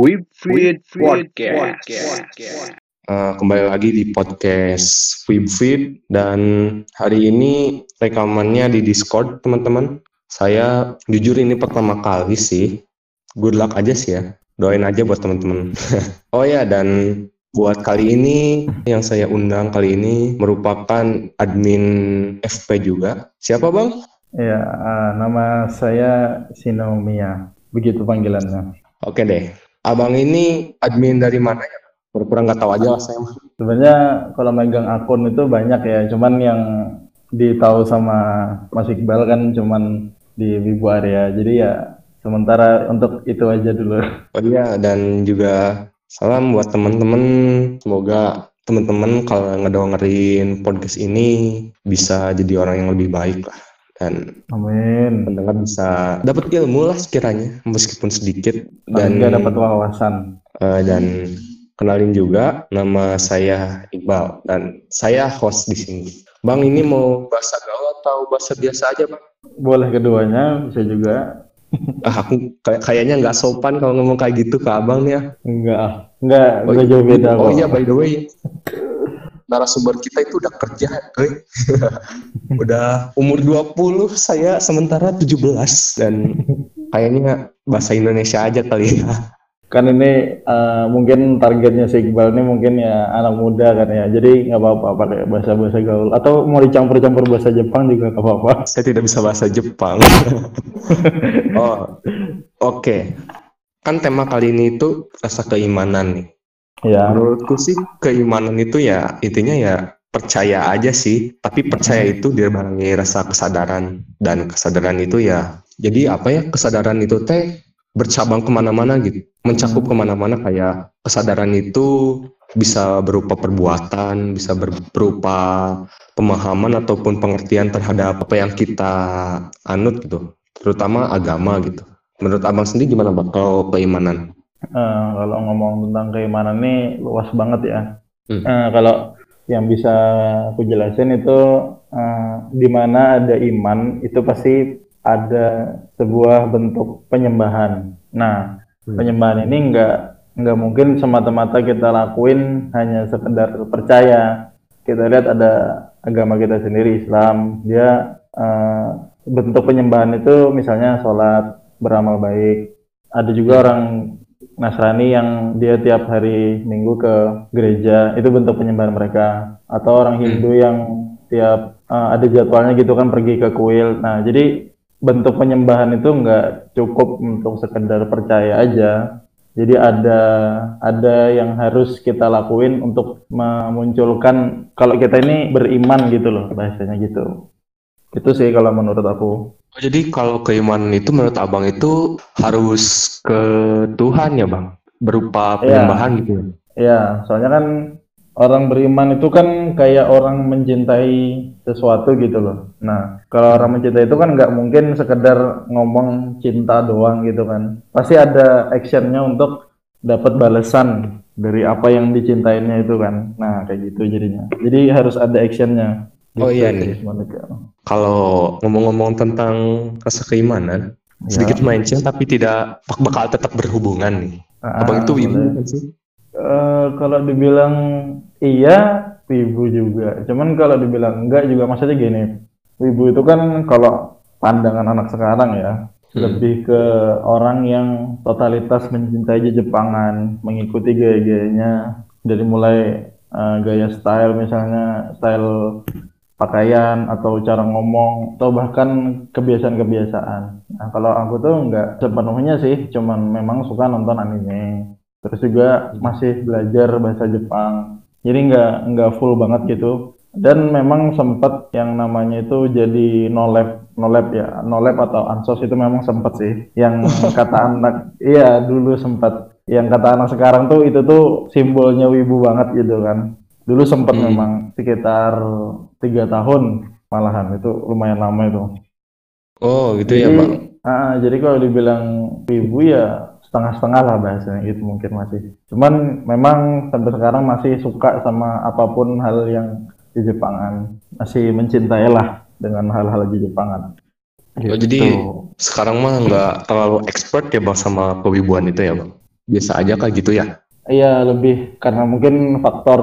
Webfeed Podcast. Uh, kembali lagi di podcast Webfeed dan hari ini rekamannya di Discord teman-teman. Saya jujur ini pertama kali sih. Good luck aja sih ya. Doain aja buat teman-teman. oh ya dan buat kali ini yang saya undang kali ini merupakan admin FP juga. Siapa bang? Ya, uh, nama saya Sinomia. Begitu panggilannya. Oke deh. Abang ini admin dari mana ya? Pura-pura nggak tahu aja lah saya. Sebenarnya kalau megang akun itu banyak ya, cuman yang ditahu sama Mas Iqbal kan cuman di Wibu Area. Jadi ya sementara untuk itu aja dulu. Oh iya, dan juga salam buat teman-teman. Semoga teman-teman kalau ngedengerin podcast ini bisa jadi orang yang lebih baik lah dan Amin. pendengar bisa dapat ilmu lah sekiranya meskipun sedikit Dan nggak dapat wawasan. eh, dan kenalin juga nama saya Iqbal dan saya host di sini. Bang ini mau bahasa gaul atau bahasa biasa aja bang? Boleh keduanya, bisa juga. Ah, aku kayak- kayaknya nggak sopan kalau ngomong kayak gitu ke abang nih ya. Enggak, ah. enggak, Oh, enggak jauh beda oh iya by the way, narasumber kita itu udah kerja, eh. udah umur 20, saya sementara 17 dan kayaknya bahasa Indonesia aja kali ya. Kan ini eh, mungkin targetnya si Iqbal ini mungkin ya anak muda kan ya. Jadi nggak apa-apa pakai bahasa-bahasa gaul. Atau mau dicampur-campur bahasa Jepang juga nggak apa-apa. Saya tidak bisa bahasa Jepang. oh, oke. Kan tema kali ini itu rasa keimanan nih. Ya, Menurutku sih keimanan itu ya intinya ya percaya aja sih. Tapi percaya itu dibarengi rasa kesadaran dan kesadaran itu ya. Jadi apa ya kesadaran itu teh bercabang ke mana-mana gitu, mencakup ke mana-mana kayak kesadaran itu bisa berupa perbuatan, bisa ber- berupa pemahaman ataupun pengertian terhadap apa yang kita anut gitu, terutama agama gitu. Menurut abang sendiri gimana bang kalau keimanan? Eh, kalau ngomong tentang keimanan ini luas banget ya. Hmm. Eh, kalau yang bisa aku jelasin itu eh, di mana ada iman itu pasti ada sebuah bentuk penyembahan. Nah, Hmm. penyembahan ini nggak nggak mungkin semata-mata kita lakuin hanya sekedar percaya. Kita lihat ada agama kita sendiri Islam, dia eh, bentuk penyembahan itu misalnya sholat, beramal baik. Ada juga orang Nasrani yang dia tiap hari Minggu ke gereja, itu bentuk penyembahan mereka. Atau orang Hindu yang tiap eh, ada jadwalnya gitu kan pergi ke kuil. Nah, jadi bentuk penyembahan itu nggak cukup untuk sekedar percaya aja. Jadi ada ada yang harus kita lakuin untuk memunculkan kalau kita ini beriman gitu loh bahasanya gitu. Itu sih kalau menurut aku. Oh, jadi kalau keimanan itu menurut abang itu harus ke Tuhan ya bang, berupa Iya. penyembahan gitu. ya? Ya, soalnya kan orang beriman itu kan kayak orang mencintai sesuatu gitu loh. Nah, kalau orang mencintai itu kan nggak mungkin sekedar ngomong cinta doang gitu kan. Pasti ada actionnya untuk dapat balasan dari apa yang dicintainya itu kan. Nah, kayak gitu jadinya. Jadi harus ada actionnya. Oh Gitu iya sih nih. Kalau ngomong-ngomong tentang rasa keimanan, Ya. sedikit mention tapi tidak bakal tetap berhubungan nih. Ah, Abang itu ibu kan sih? Eh, kalau dibilang iya, wibu juga. Cuman kalau dibilang enggak juga maksudnya gini. Wibu itu kan kalau pandangan anak sekarang ya, Hmm. lebih ke orang yang totalitas mencintai Jepangan, mengikuti gaya-gayanya dari mulai eh, gaya style misalnya style pakaian atau cara ngomong atau bahkan kebiasaan-kebiasaan. Nah, kalau aku tuh nggak sepenuhnya sih, cuman memang suka nonton anime. Terus juga masih belajar bahasa Jepang. Jadi nggak nggak full banget gitu. Dan memang sempat yang namanya itu jadi nolep nolep ya nolep atau ansos itu memang sempat sih. Yang kata anak iya dulu sempat. Yang kata anak sekarang tuh itu tuh simbolnya wibu banget gitu kan. Dulu sempat Hmm. memang sekitar tiga tahun malahan itu lumayan lama itu. Oh gitu ya Jadi, bang. ah, jadi kalau dibilang wibu ya setengah-setengah lah bahasanya gitu mungkin masih. Cuman memang sampai sekarang masih suka sama apa pun hal yang di Jepangan. Masih mencintai lah dengan hal-hal di Jepangan. Oh, jadi sekarang mah nggak terlalu expert ya bang sama kewibuan itu ya bang? biasa aja kayak gitu ya? Iya lebih karena mungkin faktor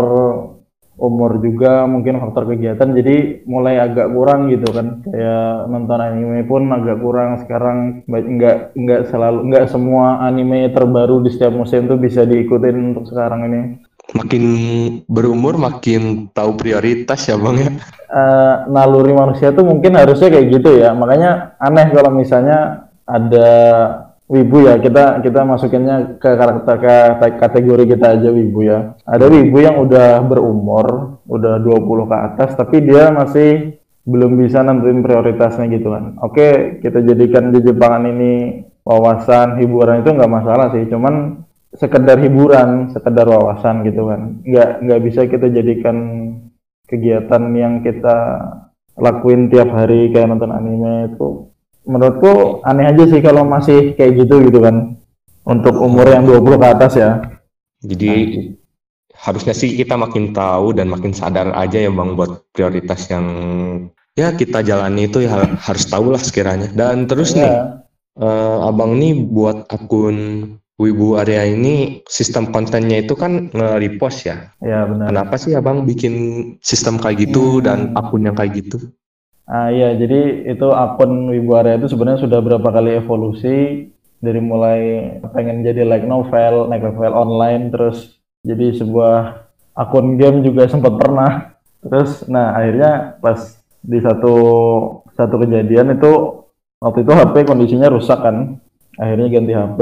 umur juga mungkin faktor kegiatan jadi mulai agak kurang gitu kan. Kayak nonton anime pun agak kurang sekarang. Nggak nggak selalu nggak semua anime terbaru di setiap musim tuh bisa diikutin untuk sekarang ini. Makin berumur makin tahu prioritas ya bang ya? Uh, naluri manusia tuh mungkin harusnya kayak gitu ya. Makanya aneh kalau misalnya ada wibu ya kita kita masukinnya ke karakter ke kategori kita aja wibu ya. Ada wibu yang udah berumur udah 20 ke atas tapi dia masih belum bisa nentuin prioritasnya gitu kan. Oke kita jadikan di Jepangan ini wawasan hiburan itu nggak masalah sih cuman sekedar hiburan sekedar wawasan gitu kan. Nggak nggak bisa kita jadikan kegiatan yang kita lakuin tiap hari kayak nonton anime itu menurutku aneh aja sih kalau masih kayak gitu gitu kan untuk umur yang 20 ke atas ya. Jadi nah, harusnya sih kita makin tahu dan makin sadar aja ya Bang buat prioritas yang ya kita jalani itu ya harus tahu lah sekiranya. Dan terus ya. nih uh, Abang nih buat akun Wibu Area ini sistem kontennya itu kan nge-repost ya. Iya benar. Kenapa sih Abang bikin sistem kayak gitu hmm. dan akun yang kayak gitu? Ah iya, jadi itu akun Wibu Area itu sebenarnya sudah berapa kali evolusi dari mulai pengen jadi like novel, like novel online, terus jadi sebuah akun game juga sempat pernah. Terus, nah akhirnya pas di satu satu kejadian itu waktu itu HP kondisinya rusak kan, akhirnya ganti HP,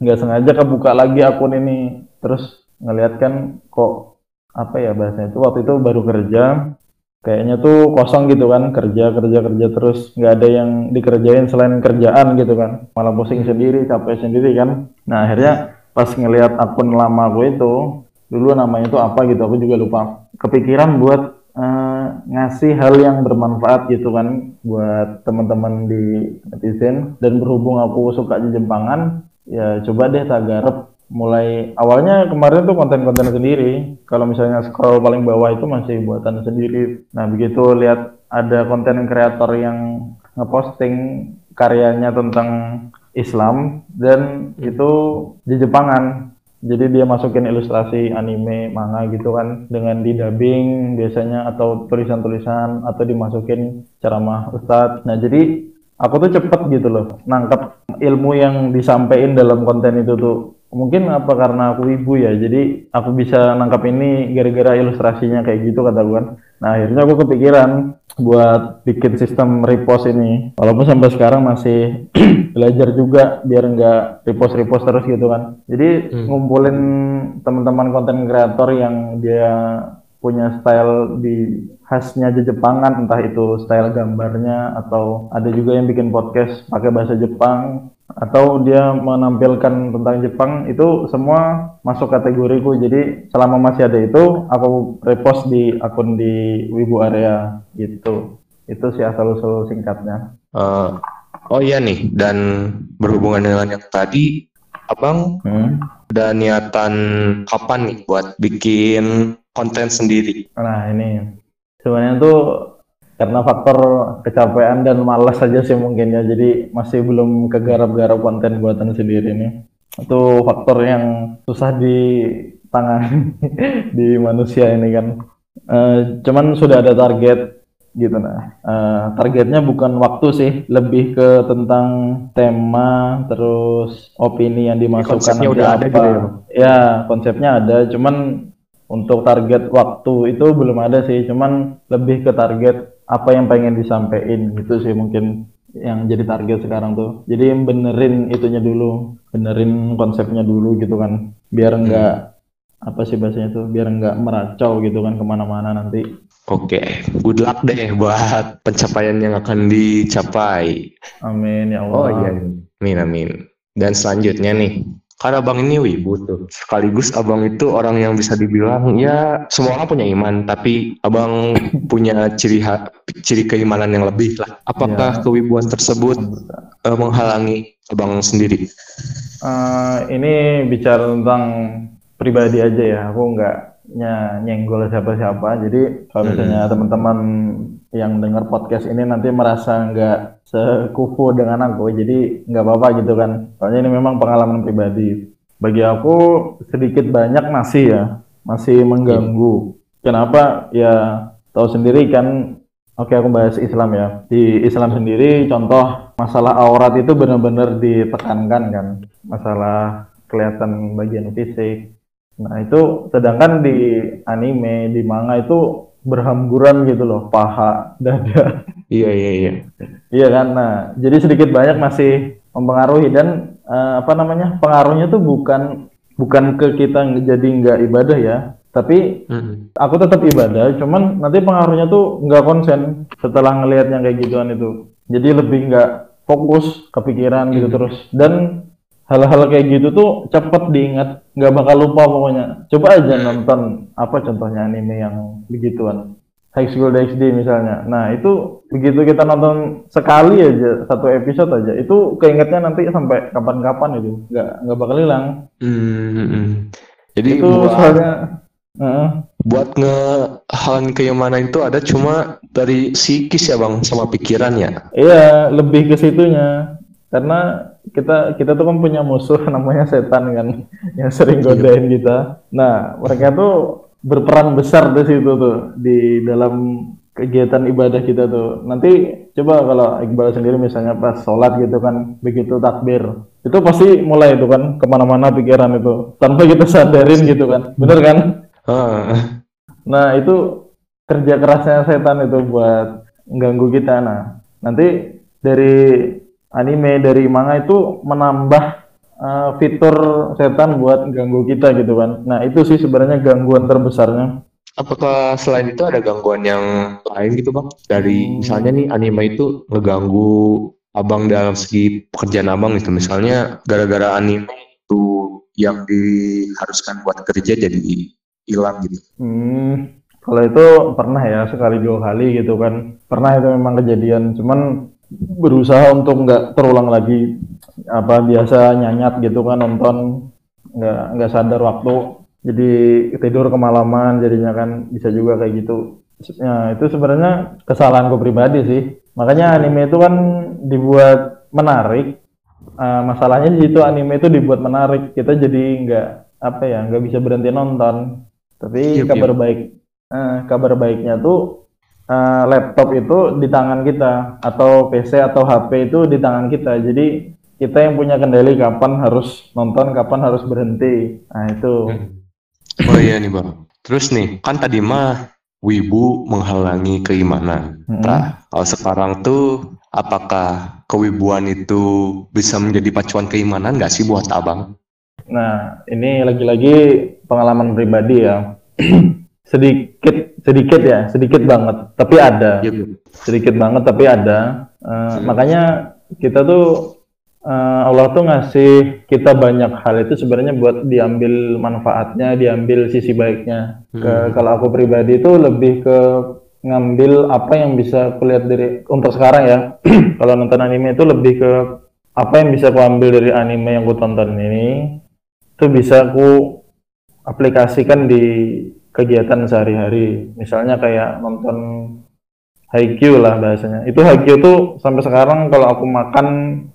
nggak sengaja kebuka lagi akun ini, terus ngeliat kan kok apa ya bahasanya itu waktu itu baru kerja kayaknya tuh kosong gitu kan kerja kerja kerja terus. Nggak ada yang dikerjain selain kerjaan gitu kan. Malah pusing sendiri capek sendiri kan. Nah akhirnya pas ngelihat akun lama gue itu dulu namanya itu apa gitu aku juga lupa. Kepikiran buat uh, ngasih hal yang bermanfaat gitu kan buat teman-teman di netizen. Dan berhubung aku suka Jempangan ya coba deh tak garap mulai awalnya kemarin tuh konten-konten sendiri. Kalau misalnya scroll paling bawah itu masih buatan sendiri. Nah, begitu lihat ada konten kreator yang ngeposting karyanya tentang Islam dan itu di Jepangan. Jadi dia masukin ilustrasi anime, manga gitu kan dengan di dubbing biasanya atau tulisan-tulisan atau dimasukin ceramah ustadz. Nah, jadi aku tuh cepet gitu loh nangkep ilmu yang disampaikan dalam konten itu tuh mungkin apa karena aku ibu ya jadi aku bisa nangkap ini gara-gara ilustrasinya kayak gitu kata gue nah akhirnya aku kepikiran buat bikin sistem repost ini. Walaupun sampai sekarang masih belajar juga biar nggak repost repost terus gitu kan. Jadi hmm. ngumpulin teman-teman konten kreator yang dia punya style di khasnya Jepangan entah itu style gambarnya atau ada juga yang bikin podcast pakai bahasa Jepang atau dia menampilkan tentang Jepang itu semua masuk kategoriku. Jadi selama masih ada itu aku repost di akun di Wibu Area gitu. Itu sih asal usul singkatnya. Uh, oh iya nih dan berhubungan dengan yang tadi abang hmm? ada niatan kapan nih buat bikin konten sendiri? Nah ini. Sebenarnya tuh karena faktor kecapean dan malas saja sih mungkin ya. Jadi masih belum kegarap-garap konten buatan sendiri nih. Itu faktor yang susah di tangan di manusia ini kan. Uh, cuman sudah ada target gitu nah. Uh, targetnya bukan waktu sih. Lebih ke tentang tema terus opini yang dimasukkan konsepnya udah apa. ada gitu ya ya konsepnya ada. Cuman untuk target waktu itu belum ada sih. Cuman lebih ke target apa yang pengen disampaikan gitu sih mungkin yang jadi target sekarang tuh. Jadi benerin itunya dulu benerin konsepnya dulu gitu kan. Biar enggak hmm. apa sih bahasanya tuh biar enggak meracau gitu kan ke mana-mana nanti. Oke okay. good luck deh buat pencapaian yang akan dicapai. Amin ya Allah. oh iya amin amin. Dan selanjutnya nih karena abang ini wibu tuh. Sekaligus abang itu orang yang bisa dibilang ya semua orang punya iman tapi abang punya ciri ciri keimanan yang lebih lah. Apakah ya. kewibuan tersebut uh, menghalangi abang sendiri? Uh, ini bicara tentang pribadi aja ya. Aku nggak nyenggol siapa-siapa. Jadi kalau misalnya hmm. teman-teman yang dengar podcast ini nanti merasa nggak sekufu dengan aku jadi nggak apa-apa gitu kan soalnya ini memang pengalaman pribadi bagi aku sedikit banyak masih ya, masih mengganggu. Kenapa? Ya tahu sendiri kan. Oke, aku bahas Islam ya. Di Islam sendiri, contoh masalah aurat itu benar-benar ditekankan kan. Masalah kelihatan bagian fisik. Nah itu, sedangkan di anime, di manga itu berhamburan gitu loh, paha, dada. Iya iya iya. Iya kan. Nah, jadi sedikit banyak masih mempengaruhi dan uh, apa namanya? Pengaruhnya tuh bukan bukan ke kita jadi nggak ibadah ya, tapi mm-hmm. aku tetap ibadah, cuman nanti pengaruhnya tuh nggak konsen setelah ngelihat yang kayak gituan itu. Jadi lebih nggak fokus kepikiran gitu mm-hmm. terus dan hal-hal kayak gitu tuh cepet diingat, nggak bakal lupa pokoknya. Coba aja nonton apa contohnya anime yang begituan. High School DxD misalnya. Nah itu begitu kita nonton sekali aja satu episode aja, itu keingetnya nanti sampai kapan-kapan itu, nggak nggak bakal hilang. Hmm, jadi itu buat, soalnya uh, buat ngehalan keimanan itu ada cuma dari psikis ya bang, sama pikirannya. Iya, lebih ke situnya. Karena kita kita tuh kan punya musuh namanya setan kan, yang sering iya. godain kita. Nah mereka tuh berperan besar di situ tuh di dalam kegiatan ibadah kita tuh. Nanti coba kalau Iqbal sendiri misalnya pas sholat gitu kan, begitu takbir, itu pasti mulai itu kan ke mana-mana pikiran itu tanpa kita sadarin gitu kan, bener kan? Nah itu kerja kerasnya setan itu buat ganggu kita. Nah nanti dari anime dari manga itu menambah uh, fitur setan buat ganggu kita gitu kan. Nah itu sih sebenarnya gangguan terbesarnya. Apakah selain itu ada gangguan yang lain gitu bang? Dari hmm. misalnya nih anime itu ngeganggu abang dalam segi pekerjaan abang gitu. Misalnya gara-gara anime itu yang diharuskan buat kerja jadi hilang gitu. Hmm, kalau itu pernah ya sekali dua kali gitu kan. Pernah itu memang kejadian. Cuman berusaha untuk nggak terulang lagi apa biasa nyanyat gitu kan nonton nggak nggak sadar waktu jadi tidur kemalaman jadinya kan bisa juga kayak gitu. Ya itu sebenarnya kesalahanku pribadi sih. Makanya anime itu kan dibuat menarik uh, masalahnya di situ anime itu dibuat menarik kita jadi nggak apa ya nggak bisa berhenti nonton. Tapi yep, kabar yep. baik uh, kabar baiknya tuh uh, laptop itu di tangan kita atau PC atau HP itu di tangan kita. Jadi kita yang punya kendali kapan harus nonton, kapan harus berhenti. Nah itu. Hmm. Oh iya nih bang. Terus nih kan tadi mah wibu menghalangi keimanan. Hmm. Nah kalau sekarang tuh apakah kewibuan itu bisa menjadi pacuan keimanan nggak sih buat abang? Nah ini lagi-lagi pengalaman pribadi ya. sedikit sedikit ya sedikit banget tapi ada. Yep. sedikit banget tapi ada. Uh, makanya kita tuh uh, Allah tuh ngasih kita banyak hal itu sebenarnya buat diambil manfaatnya diambil sisi baiknya. Hmm. ke, kalau aku pribadi itu lebih ke ngambil apa yang bisa kulihat dari untuk sekarang ya. Kalau nonton anime itu lebih ke apa yang bisa aku ambil dari anime yang aku tonton ini itu bisa aku aplikasikan di kegiatan sehari-hari. Misalnya kayak nonton Haikyuu lah bahasanya. Itu Haikyuu tuh sampai sekarang kalau aku makan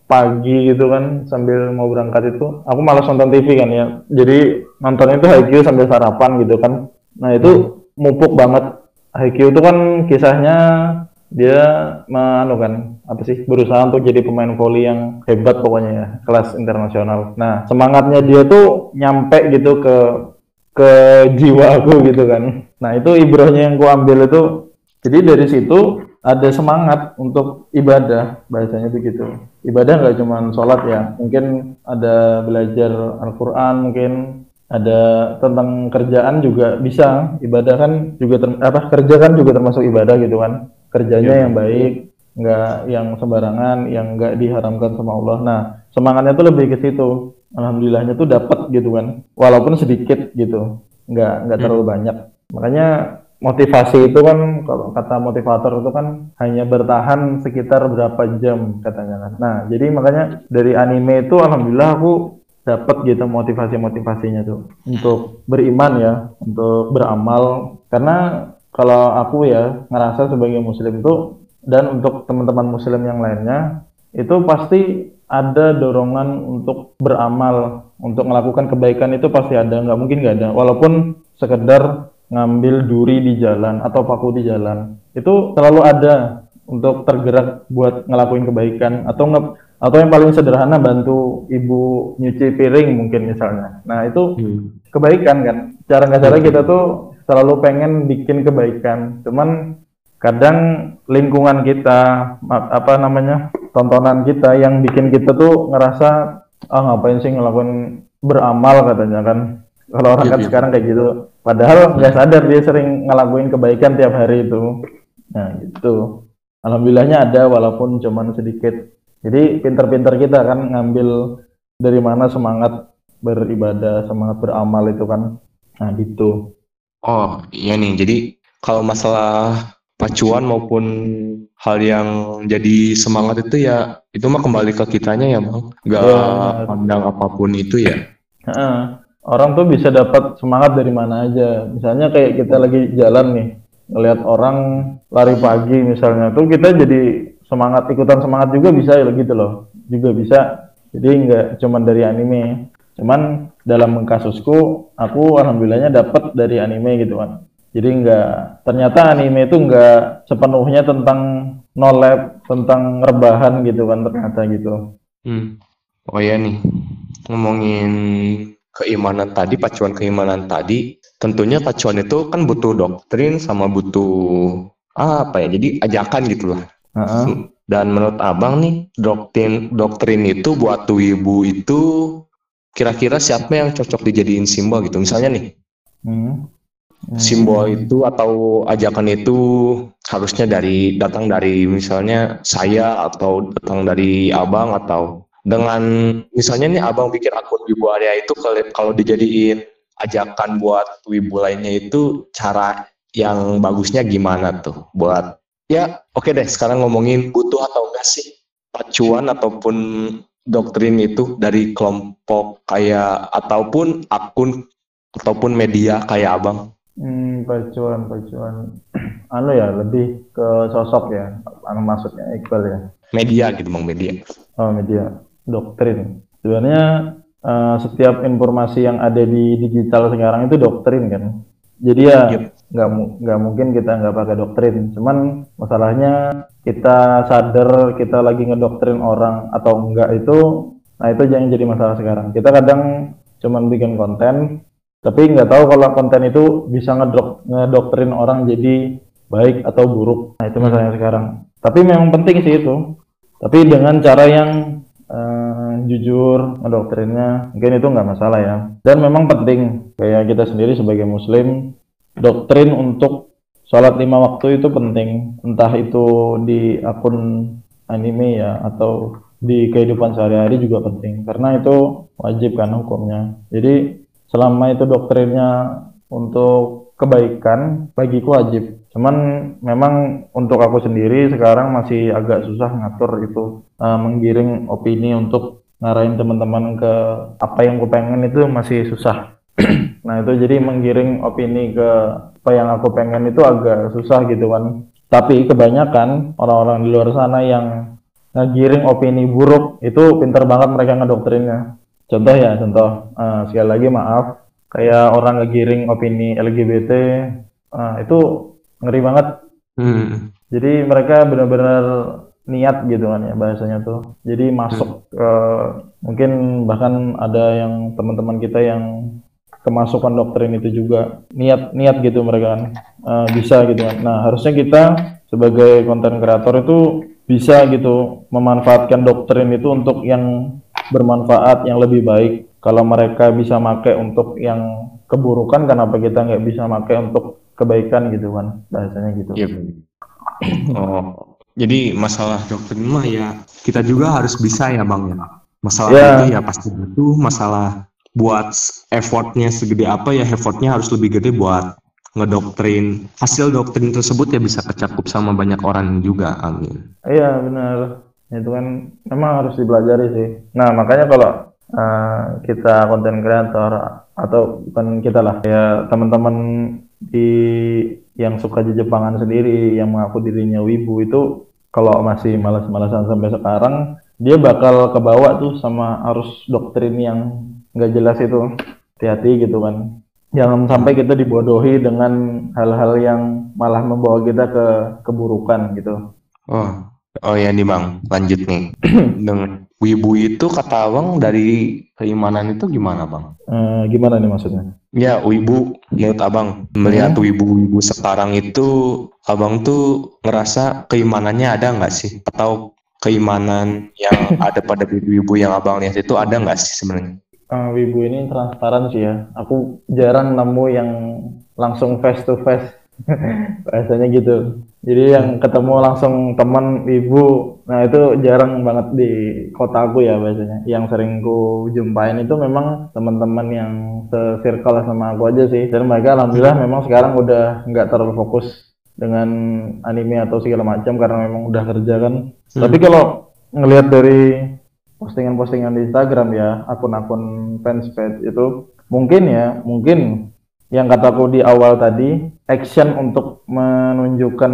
pagi gitu kan sambil mau berangkat itu, aku malas nonton TV kan ya. Jadi nontonnya itu Haikyuu sambil sarapan gitu kan. Nah itu mupuk banget. Haikyuu itu kan kisahnya dia manu kan apa sih berusaha untuk jadi pemain volley yang hebat pokoknya ya kelas internasional. Nah semangatnya dia tuh nyampe gitu ke ke jiwa aku gitu kan. Nah itu ibrohnya yang ku ambil itu, jadi dari situ ada semangat untuk ibadah bahasanya begitu. Ibadah nggak cuma sholat ya, mungkin ada belajar Al-Quran, mungkin ada tentang kerjaan juga bisa. Ibadah kan juga ter, apa kerja kan juga termasuk ibadah gitu kan. Kerjanya ya. yang baik, nggak yang sembarangan, yang nggak diharamkan sama Allah. Nah semangatnya tuh lebih ke situ alhamdulillahnya tuh dapat gitu kan. Walaupun sedikit gitu. Nggak nggak hmm. terlalu hmm. banyak. Makanya motivasi itu kan kalau kata motivator itu kan hanya bertahan sekitar berapa jam katanya kan. Nah jadi makanya dari anime itu alhamdulillah aku dapat gitu motivasi motivasinya tuh. Untuk beriman ya untuk beramal. Karena kalau aku ya ngerasa sebagai muslim itu dan untuk teman-teman muslim yang lainnya itu pasti ada dorongan untuk beramal untuk melakukan kebaikan itu pasti ada, nggak mungkin nggak ada. Walaupun sekedar ngambil duri di jalan atau paku di jalan, itu selalu ada untuk tergerak buat ngelakuin kebaikan atau nge atau yang paling sederhana bantu ibu nyuci piring mungkin misalnya. Nah itu hmm. kebaikan kan. Cara nggak salah kita tuh selalu pengen bikin kebaikan. Cuman kadang lingkungan kita apa namanya tontonan kita yang bikin kita tuh ngerasa ah ngapain sih ngelakuin beramal katanya kan. Kalau orang kan sekarang kayak gitu. Padahal nggak sadar dia sering ngelakuin kebaikan tiap hari itu. Nah gitu. Alhamdulillahnya ada walaupun cuman sedikit. Jadi pinter-pinter kita kan ngambil dari mana semangat beribadah, semangat beramal itu kan. Nah gitu. Oh iya nih, jadi kalau masalah pacuan maupun hal yang jadi semangat itu ya itu mah kembali ke kitanya ya bang. Nggak pandang apa pun itu ya. Orang tuh bisa dapat semangat dari mana aja. Misalnya kayak kita lagi jalan nih ngelihat orang lari pagi misalnya tuh kita jadi semangat ikutan semangat juga bisa ya gitu loh. Juga bisa. Jadi nggak cuma dari anime. Cuman dalam kasusku aku alhamdulillahnya dapat dari anime gitu kan jadi nggak ternyata anime itu nggak sepenuhnya tentang no lab tentang rebahan gitu kan ternyata gitu hmm. oh ya nih ngomongin keimanan tadi pacuan keimanan tadi tentunya pacuan itu kan butuh doktrin sama butuh apa ya jadi ajakan gitu lah uh-huh. dan menurut abang nih doktrin doktrin itu buat ibu itu kira-kira siapa yang cocok dijadiin simbol gitu misalnya nih hmm. Hmm. simbol itu atau ajakan itu harusnya dari datang dari misalnya saya atau datang dari abang atau dengan misalnya nih abang bikin akun Wibu Arya itu kalau dijadiin ajakan buat wibu lainnya itu cara yang bagusnya gimana tuh? Buat ya oke okay deh sekarang ngomongin butuh atau enggak sih? Pacuan ataupun doktrin itu dari kelompok kayak ataupun akun ataupun media kayak abang hmm, pacuan pacuan anu ya lebih ke sosok ya anu maksudnya Iqbal ya media gitu bang media oh media doktrin sebenarnya uh, setiap informasi yang ada di digital sekarang itu doktrin kan. Jadi ya nggak yep. nggak mungkin kita nggak pakai doktrin. Cuman masalahnya kita sadar kita lagi ngedoktrin orang atau enggak itu, nah itu jangan jadi masalah sekarang. Kita kadang cuman bikin konten, tapi nggak tahu kalau konten itu bisa ngedok ngedoktrin orang jadi baik atau buruk. Nah itu masalahnya sekarang. Tapi memang penting sih itu. Tapi dengan cara yang uh, jujur ngedoktrinnya mungkin itu nggak masalah ya dan memang penting kayak kita sendiri sebagai muslim doktrin untuk sholat lima waktu itu penting entah itu di akun anime ya atau di kehidupan sehari-hari juga penting karena itu wajib kan hukumnya jadi selama itu doktrinnya untuk kebaikan bagiku wajib Cuman memang untuk aku sendiri sekarang masih agak susah ngatur itu uh, menggiring opini untuk ngarahin teman-teman ke apa yang aku pengen itu masih susah. nah itu jadi menggiring opini ke apa yang aku pengen itu agak susah gitu kan. Tapi kebanyakan orang-orang di luar sana yang ngegiring opini buruk itu pinter banget mereka ngedoktrinnya. Contoh ya, contoh. Uh, sekali lagi maaf. Kayak orang ngegiring opini LGBT uh, itu ngeri banget. Hmm. jadi mereka benar-benar niat gitu kan ya bahasanya tuh. Jadi masuk hmm. uh, mungkin bahkan ada yang teman-teman kita yang kemasukan doktrin itu juga niat niat gitu mereka kan. Uh, bisa gitu kan. Nah harusnya kita sebagai konten kreator itu bisa gitu memanfaatkan doktrin itu untuk yang bermanfaat yang lebih baik kalau mereka bisa make untuk yang keburukan kenapa kita nggak bisa make untuk kebaikan gitu kan bahasanya gitu. Iya. Oh, jadi masalah doktrin mah ya kita juga harus bisa ya bang ya. Masalah yeah. itu ya pasti itu masalah buat effortnya segede apa ya effortnya harus lebih gede buat ngedoktrin. Hasil doktrin tersebut ya bisa kecakup sama banyak orang juga amin. Iya benar. Itu kan memang harus dipelajari sih. Nah makanya kalau uh, kita konten kreator atau bukan kita lah ya teman-teman di yang suka Jepangan sendiri yang mengaku dirinya wibu itu kalau masih malas-malasan sampai sekarang dia bakal kebawa tuh sama arus doktrin yang nggak jelas itu. Hati-hati gitu kan jangan sampai kita dibodohi dengan hal-hal yang malah membawa kita ke keburukan gitu. Oh oh ya nih bang. Lanjut nih. Dengan wibu itu kata abang dari keimanan itu gimana bang? Eh, gimana nih maksudnya? Ya, wibu, menurut abang, melihat wibu-wibu sekarang itu, abang tuh ngerasa keimanannya ada nggak sih? Atau keimanan yang ada pada wibu-wibu yang abang lihat itu ada nggak sih sebenarnya? Eh, wibu ini transparan sih ya. Aku jarang nemu yang langsung face to face. Bahasanya gitu. Jadi yang ketemu langsung teman ibu nah itu jarang banget di kotaku ya biasanya. Yang sering ku jumpain itu memang teman-teman yang se-circle sama aku aja sih. Dan mereka alhamdulillah memang sekarang udah nggak terlalu fokus dengan anime atau segala macam karena memang udah kerja kan. Tapi kalau ngelihat dari postingan-postingan di Instagram ya akun-akun fanspage itu mungkin ya mungkin yang kataku di awal tadi action untuk menunjukkan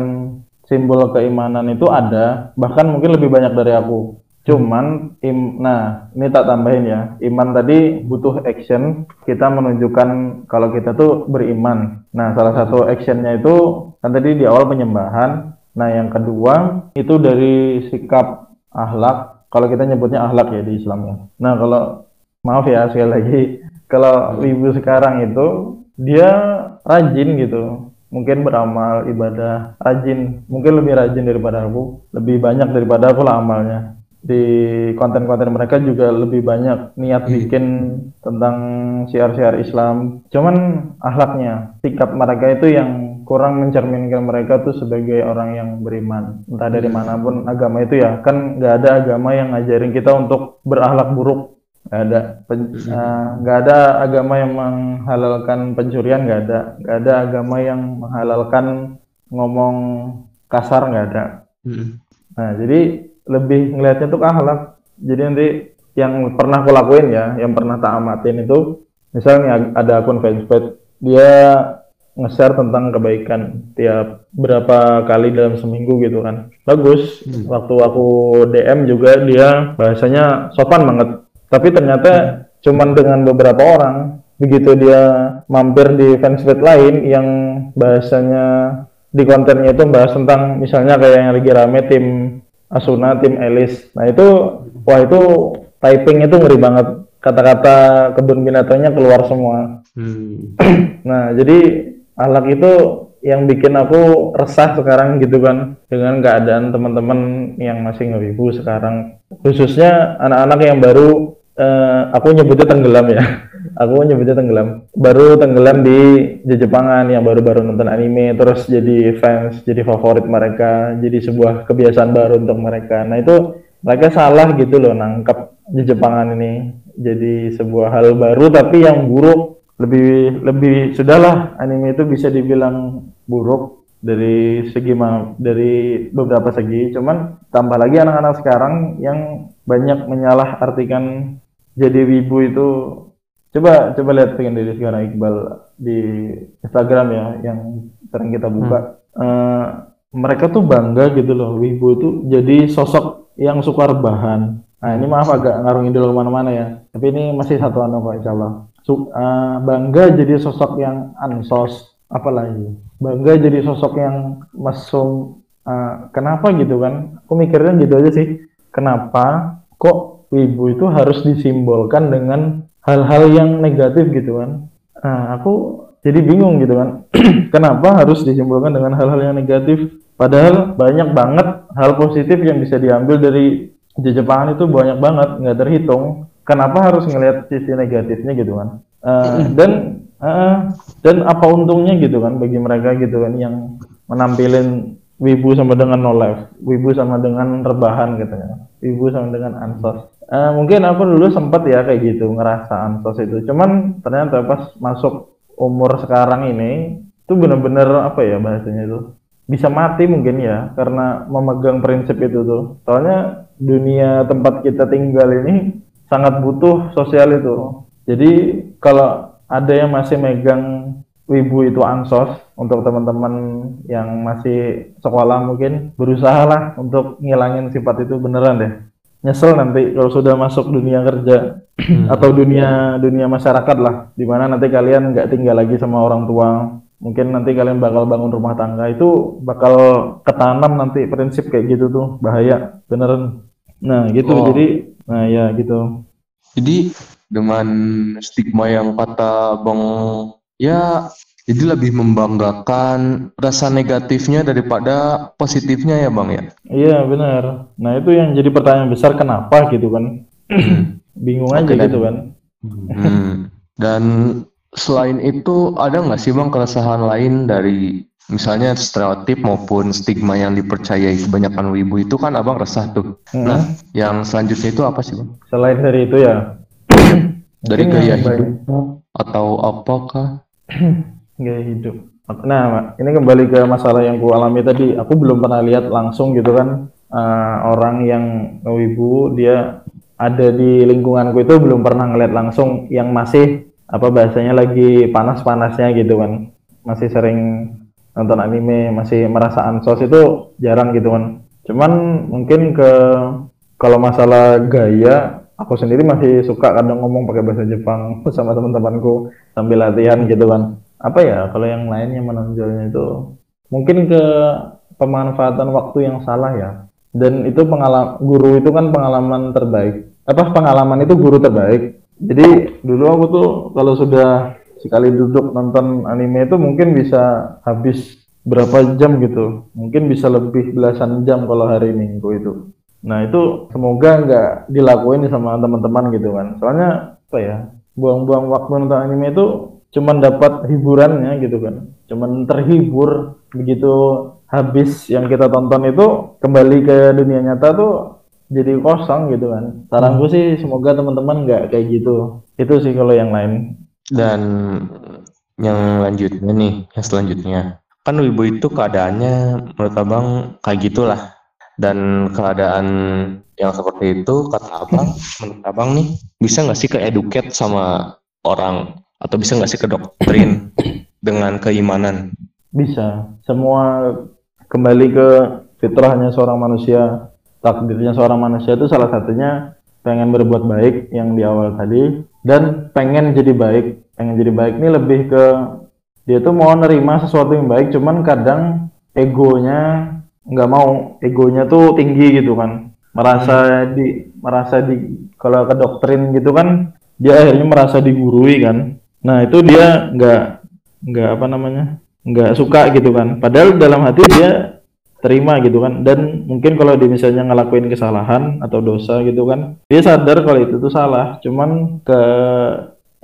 simbol keimanan itu ada bahkan mungkin lebih banyak dari aku. Cuman im nah ini tak tambahin ya iman tadi butuh action kita menunjukkan kalau kita tuh beriman. Nah salah satu actionnya itu kan tadi di awal penyembahan nah yang kedua itu dari sikap akhlak kalau kita nyebutnya akhlak ya di Islam ya. Nah kalau maaf ya sekali lagi kalau ibu sekarang itu dia rajin gitu. Mungkin beramal ibadah rajin. Mungkin lebih rajin daripada aku lebih banyak daripada aku lah amalnya di konten-konten mereka juga lebih banyak niat bikin tentang siar-siar Islam. Cuman akhlaknya sikap mereka itu yang kurang mencerminkan mereka tuh sebagai orang yang beriman. Entah dari mana pun agama itu ya. Kan nggak ada agama yang ngajarin kita untuk berakhlak buruk. Nggak ada. Pen- eh, nggak ada agama yang menghalalkan pencurian nggak ada. Nggak ada agama yang menghalalkan ngomong kasar nggak ada. Nah jadi lebih ngelihatnya tuh ke akhlak jadi nanti yang pernah aku lakuin ya yang pernah tak amatin itu misalnya ada akun Facebook dia nge-share tentang kebaikan tiap berapa kali dalam seminggu gitu kan. Bagus. Waktu aku DM juga dia bahasanya sopan banget. Tapi ternyata cuman dengan beberapa orang begitu dia mampir di fanspeed lain yang bahasanya di kontennya itu bahas tentang misalnya kayak yang lagi rame tim Asuna, tim Elis. Nah itu wah itu typing itu ngeri banget. Kata-kata kebun binatangnya keluar semua. Hmm. Nah, jadi ahlak itu yang bikin aku resah sekarang gitu kan dengan keadaan teman-teman yang masih ngewibu sekarang khususnya anak-anak yang baru eh, aku nyebutnya tenggelam ya. Aku nyebutnya tenggelam. Baru tenggelam di Jepangan yang baru-baru nonton anime terus jadi fans jadi favorit mereka jadi sebuah kebiasaan baru untuk mereka. Nah itu mereka salah gitu loh nangkap Jepangan ini jadi sebuah hal baru tapi yang buruk lebih lebih sudahlah anime itu bisa dibilang buruk dari segi dari beberapa segi. Cuman tambah lagi anak-anak sekarang yang banyak menyalah artikan jadi wibu itu coba coba lihat sendiri sekarang Iqbal di Instagram ya yang sering kita buka. Eh, mereka tuh bangga gitu loh wibu itu jadi sosok yang suka rebahan nah ini maaf agak ngarung idul ke mana-mana ya tapi ini masih satu anu kok insya Allah. Su- eh, bangga jadi sosok yang ansos apalagi. Bangga jadi sosok yang mesum. Eh, kenapa gitu kan? Aku mikirnya gitu aja sih. Kenapa kok wibu itu harus disimbolkan dengan hal-hal yang negatif gitu kan. Nah, aku jadi bingung gitu kan. Kenapa harus disimbolkan dengan hal-hal yang negatif? Padahal banyak banget hal positif yang bisa diambil dari Jepangan itu banyak banget nggak terhitung. Kenapa harus ngelihat sisi negatifnya gitu kan? Eh, dan eh, dan apa untungnya gitu kan bagi mereka gitu kan yang menampilin wibu sama dengan no life wibu sama dengan rebahan katanya wibu sama dengan ansos Eh, mungkin aku dulu sempat ya kayak gitu ngerasa ansos itu. Cuman ternyata pas masuk umur sekarang ini itu bener-bener apa ya bahasanya itu? Bisa mati mungkin ya karena memegang prinsip itu tuh. Soalnya dunia tempat kita tinggal ini sangat butuh sosial itu. Jadi kalau ada yang masih megang wibu itu ansos untuk teman-teman yang masih sekolah mungkin berusahalah untuk ngilangin sifat itu beneran deh nyesel nanti kalau sudah masuk dunia kerja Hmm. atau dunia dunia masyarakat lah, di mana nanti kalian nggak tinggal lagi sama orang tua, mungkin nanti kalian bakal bangun rumah tangga itu bakal ketanam nanti prinsip kayak gitu tuh bahaya beneran. Nah gitu Oh. jadi, nah ya gitu. Jadi dengan stigma yang kata Bang ya jadi lebih membanggakan rasa negatifnya daripada positifnya ya Bang ya. Iya benar. Nah itu yang jadi pertanyaan besar kenapa gitu kan? Bingung aja Oke, dan- gitu kan? Hmm. Dan selain itu ada nggak sih Bang keresahan lain dari misalnya stereotip maupun stigma yang dipercayai kebanyakan wibu itu kan Abang resah tuh. Hmm. Nah, yang selanjutnya itu apa sih Bang? Selain dari itu ya, Dari gaya hidup atau apakah? gaya hidup. Nah, ini kembali ke masalah yang ku alami tadi. Aku belum pernah lihat langsung gitu kan eh, orang yang wibu dia ada di lingkunganku itu belum pernah ngeliat langsung yang masih apa bahasanya lagi panas-panasnya gitu kan. Masih sering nonton anime, masih merasa ansos itu jarang gitu kan. Cuman mungkin ke kalau masalah gaya aku sendiri masih suka kadang ngomong pakai bahasa Jepang sama teman-temanku sambil latihan gitu kan apa ya kalau yang lain yang menonjolnya itu mungkin ke pemanfaatan waktu yang salah ya. Dan itu pengalaman guru itu kan pengalaman terbaik. Apa pengalaman itu guru terbaik. Jadi dulu aku tuh kalau sudah sekali duduk nonton anime itu mungkin bisa habis berapa jam gitu. Mungkin bisa lebih belasan jam kalau hari minggu itu. Nah itu semoga nggak dilakuin sama teman-teman gitu kan. Soalnya apa ya buang-buang waktu nonton anime itu cuman dapat hiburannya gitu kan. Cuman terhibur begitu habis yang kita tonton itu kembali ke dunia nyata tuh jadi kosong gitu kan. Saranku sih semoga teman-teman nggak kayak gitu. Itu sih kalau yang lain. Dan yang lanjutnya nih, yang selanjutnya. Kan wibu itu keadaannya menurut Abang kayak gitulah. Dan keadaan yang seperti itu kata Abang, menurut Abang nih, bisa nggak sih ke educate sama orang atau bisa nggak sih ke doktrin dengan keimanan? bisa. Semua kembali ke fitrahnya seorang manusia takdirnya seorang manusia itu salah satunya pengen berbuat baik yang di awal tadi dan pengen jadi baik. Pengen jadi baik ini lebih ke dia tuh mau nerima sesuatu yang baik cuman kadang egonya nggak mau. Egonya tuh tinggi gitu kan. Merasa di merasa di kalau ke doktrin gitu kan dia akhirnya merasa digurui kan nah itu dia nggak nggak apa namanya nggak suka gitu kan. Padahal dalam hati dia terima gitu kan. Dan mungkin kalau dia misalnya ngelakuin kesalahan atau dosa gitu kan dia sadar kalau itu tuh salah. Cuman ke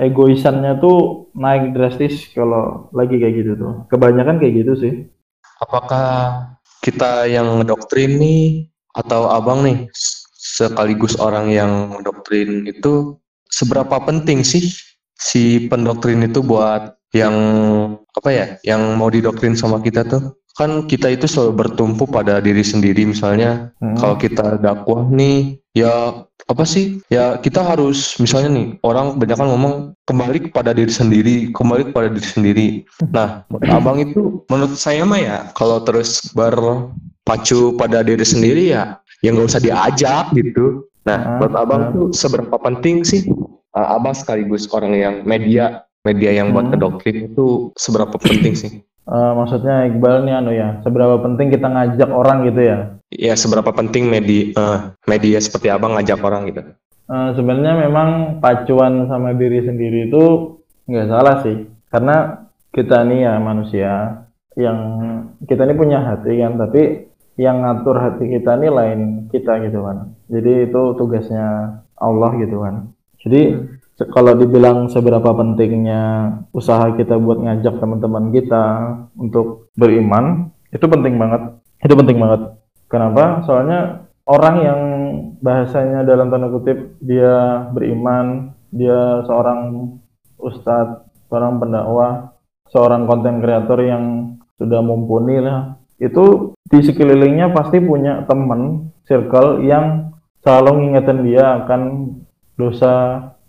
egoisannya tuh naik drastis kalau lagi kayak gitu tuh. Kebanyakan kayak gitu sih. Apakah kita yang ngedoktrin nih atau abang nih sekaligus orang yang mendoktrin itu seberapa penting sih si pendoktrin itu buat yang apa ya yang mau didoktrin sama kita tuh. Kan kita itu selalu bertumpu pada diri sendiri. Misalnya Hmm. kalau kita dakwah nih ya apa sih? Ya kita harus misalnya nih orang kebanyakan ngomong kembali kepada diri sendiri kembali kepada diri sendiri. Nah abang itu menurut saya mah ya kalau terus berpacu pada diri sendiri ya ya nggak usah diajak gitu. Nah Ah, menurut abang ah. tuh seberapa penting sih uh, abang sekaligus orang yang media media yang buat Hmm. kedoktrin itu seberapa penting sih? Eh, maksudnya Iqbal nih anu ya seberapa penting kita ngajak orang gitu ya? Ya seberapa penting media eh, media seperti abang ngajak orang gitu? Eh, sebenarnya memang pacuan sama diri sendiri itu nggak salah sih karena kita nih ya manusia yang kita ini punya hati kan tapi yang ngatur hati kita ini lain kita gitu kan. Jadi itu tugasnya Allah gitu kan jadi se- kalau dibilang seberapa pentingnya usaha kita buat ngajak teman-teman kita untuk beriman itu penting banget. Itu penting banget. Kenapa? Soalnya orang yang bahasanya dalam tanda kutip dia beriman, dia seorang ustadz, seorang pendakwah, seorang konten kreator yang sudah mumpuni lah. Itu di sekelilingnya pasti punya teman, circle yang selalu ngingetin dia akan dosa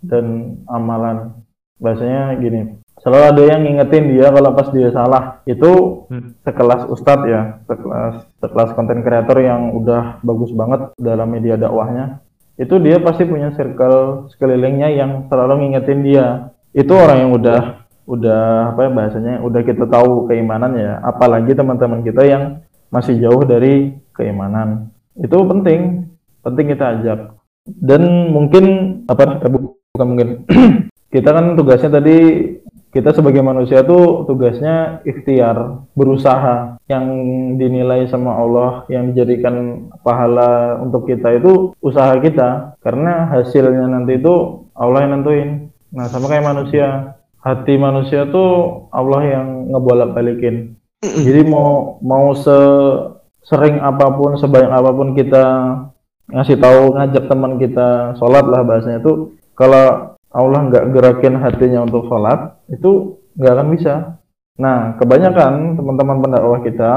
dan amalan. Bahasanya gini, selalu ada yang ngingetin dia kalau pas dia salah. Itu sekelas ustadz ya, sekelas sekelas konten kreator yang udah bagus banget dalam media dakwahnya, itu dia pasti punya circle sekelilingnya yang selalu ngingetin dia. Itu orang yang udah udah apa ya bahasanya udah kita tahu keimanan ya. Apalagi teman-teman kita yang masih jauh dari keimanan. Itu penting, penting kita ajak. Dan mungkin apa bukan mungkin kita kan tugasnya tadi kita sebagai manusia tuh tugasnya ikhtiar, berusaha. Yang dinilai sama Allah, yang dijadikan pahala untuk kita itu usaha kita. Karena hasilnya nanti itu Allah yang nentuin. Nah, sama kayak manusia. Hati manusia tuh Allah yang ngebolak-balikin. Jadi mau mau se sering apa pun, sebanyak apa pun kita ngasih tahu, ngajak teman kita sholat lah bahasanya itu, kalau Allah nggak gerakin hatinya untuk sholat, itu nggak akan bisa. Nah, kebanyakan teman-teman pendakwah kita,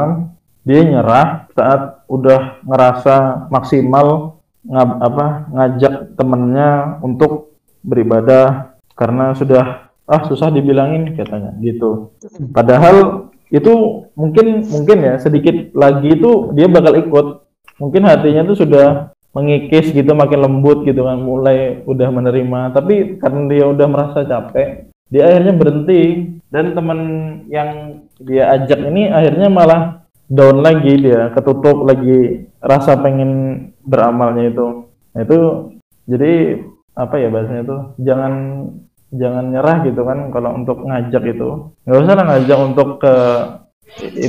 dia nyerah saat udah ngerasa maksimal ngab, apa ngajak temennya untuk beribadah karena sudah ah susah dibilangin katanya gitu. Padahal itu mungkin mungkin ya sedikit lagi itu dia bakal ikut. Mungkin hatinya tuh sudah mengikis gitu makin lembut gitu kan mulai udah menerima. Tapi karena dia udah merasa capek dia akhirnya berhenti. Dan teman yang dia ajak ini akhirnya malah down lagi dia ketutup lagi rasa pengen beramalnya itu. Nah, itu jadi apa ya bahasanya itu jangan jangan nyerah gitu kan kalau untuk ngajak itu. Nggak usah lah ngajak untuk ke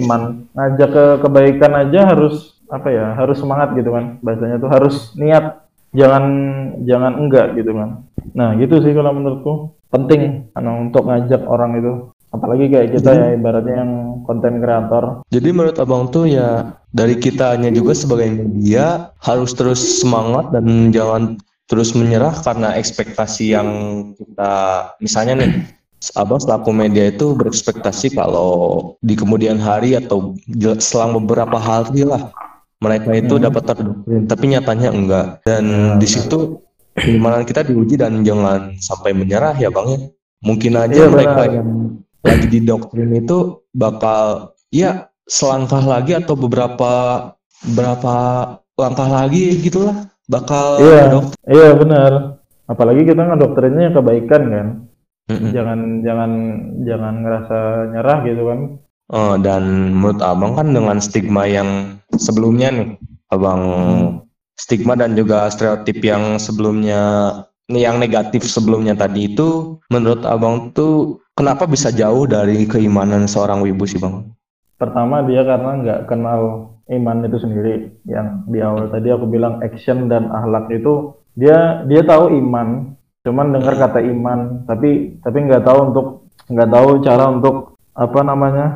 iman. Ngajak ke kebaikan aja harus apa ya harus semangat gitu kan bahasanya tuh harus niat jangan jangan enggak gitu kan. Nah gitu sih kalau menurutku penting anu, untuk ngajak orang itu apalagi kayak kita ya ibaratnya yang konten kreator. Jadi menurut abang tuh ya dari kitanya juga sebagai media harus terus semangat dan jangan terus menyerah karena ekspektasi yang kita misalnya nih abang selaku media itu berekspektasi kalau di kemudian hari atau selang beberapa hari lah mereka itu hmm. dapat terdoktrin tapi nyatanya enggak dan hmm. di situ keimanan kita diuji dan jangan sampai menyerah ya bang ya mungkin aja ya, mereka benar. yang lagi didoktrin itu bakal ya selangkah lagi atau beberapa berapa langkah lagi gitulah bakal iya iya benar apalagi kita ngedoktrinnya kebaikan kan mm -mm. jangan jangan jangan ngerasa nyerah gitu kan Oh, dan menurut abang kan dengan stigma yang sebelumnya nih, abang stigma dan juga stereotip yang sebelumnya yang negatif sebelumnya tadi itu, menurut abang tuh kenapa bisa jauh dari keimanan seorang wibu sih bang? Pertama dia karena nggak kenal iman itu sendiri. Yang di awal tadi aku bilang action dan ahlak itu dia dia tahu iman, cuman dengar kata iman, tapi tapi nggak tahu untuk nggak tahu cara untuk apa namanya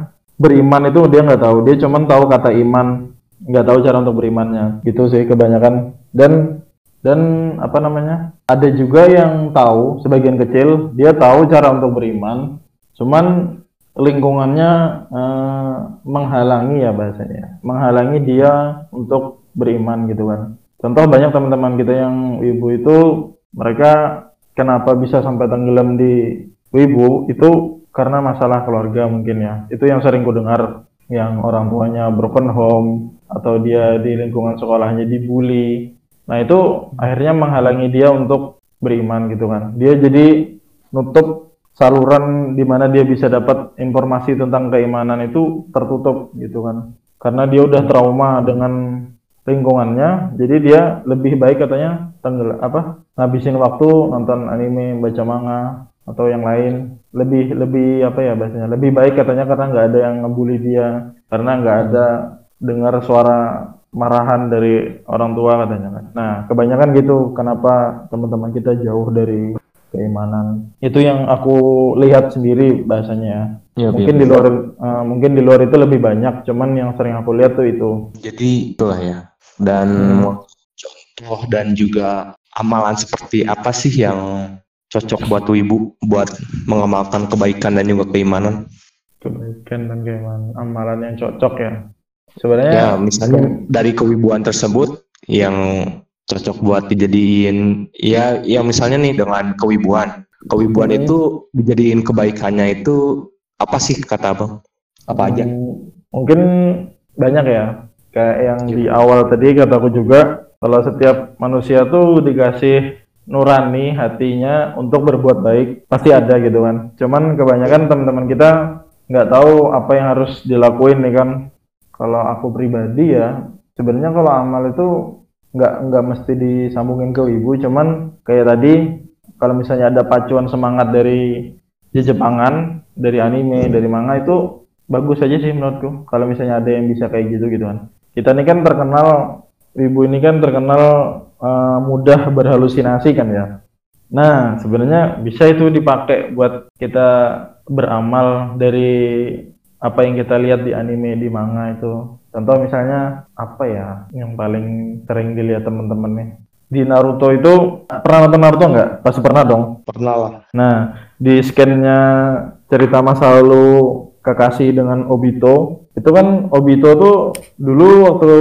beriman itu dia nggak tahu dia cuma tahu kata iman nggak tahu cara untuk berimannya. Gitu sih kebanyakan. Dan dan apa namanya? Ada juga yang tahu sebagian kecil dia tahu cara untuk beriman. Cuman lingkungannya eh, menghalangi ya bahasanya. Menghalangi dia untuk beriman gitu kan. Contoh banyak teman-teman kita yang ibu itu mereka kenapa bisa sampai tenggelam di wibu? Itu karena masalah keluarga mungkin ya. Itu yang sering ku dengar yang orang tuanya broken home atau dia di lingkungan sekolahnya dibully. Nah, itu akhirnya menghalangi dia untuk beriman gitu kan. Dia jadi nutup saluran di mana dia bisa dapat informasi tentang keimanan itu tertutup gitu kan. Karena dia udah trauma dengan lingkungannya, jadi dia lebih baik katanya tenggel apa ngabisin waktu nonton anime, baca manga atau yang lain. Lebih lebih apa ya bahasanya? Lebih baik katanya karena nggak ada yang ngebully dia karena nggak ada dengar suara marahan dari orang tua katanya kan. Nah kebanyakan gitu kenapa teman-teman kita jauh dari keimanan. Itu yang aku lihat sendiri bahasanya. Ya, mungkin biar, di luar uh, mungkin di luar itu lebih banyak cuman yang sering aku lihat tuh itu. Jadi itulah ya. Dan hmm. contoh dan juga amalan seperti apa sih yang cocok buat ibu buat mengamalkan kebaikan dan juga keimanan. Kebaikan dan keimanan amalan yang cocok ya. Sebenarnya ya misalnya dari kewibuan tersebut yang cocok buat dijadiin ya ya misalnya nih dengan kewibuan. Kewibuan hmm. itu dijadiin kebaikannya itu apa sih kata abang? Apa aja? Hmm, mungkin banyak ya. Kayak yang di awal tadi kataku juga Kalau setiap manusia tuh dikasih nurani hatinya untuk berbuat baik, pasti ada gitu kan. Cuman kebanyakan teman-teman kita nggak tahu apa yang harus dilakuin nih kan. Kalau aku pribadi ya, sebenarnya kalau amal itu nggak nggak mesti disambungin ke ibu, cuman kayak tadi kalau misalnya ada pacuan semangat dari Jepangan, dari anime, dari manga itu bagus aja sih menurutku. Kalau misalnya ada yang bisa kayak gitu gitu kan. Kita ini kan terkenal, ibu ini kan terkenal uh, mudah berhalusinasi kan ya. Nah, sebenarnya bisa itu dipakai buat kita beramal dari apa yang kita lihat di anime di manga itu. Contoh misalnya apa ya yang paling sering dilihat teman-teman nih di Naruto itu pernah nonton Naruto nggak? Pasti pernah dong. Pernah lah. Nah, di scannya cerita masa lalu Kakashi dengan Obito, itu kan Obito tuh dulu waktu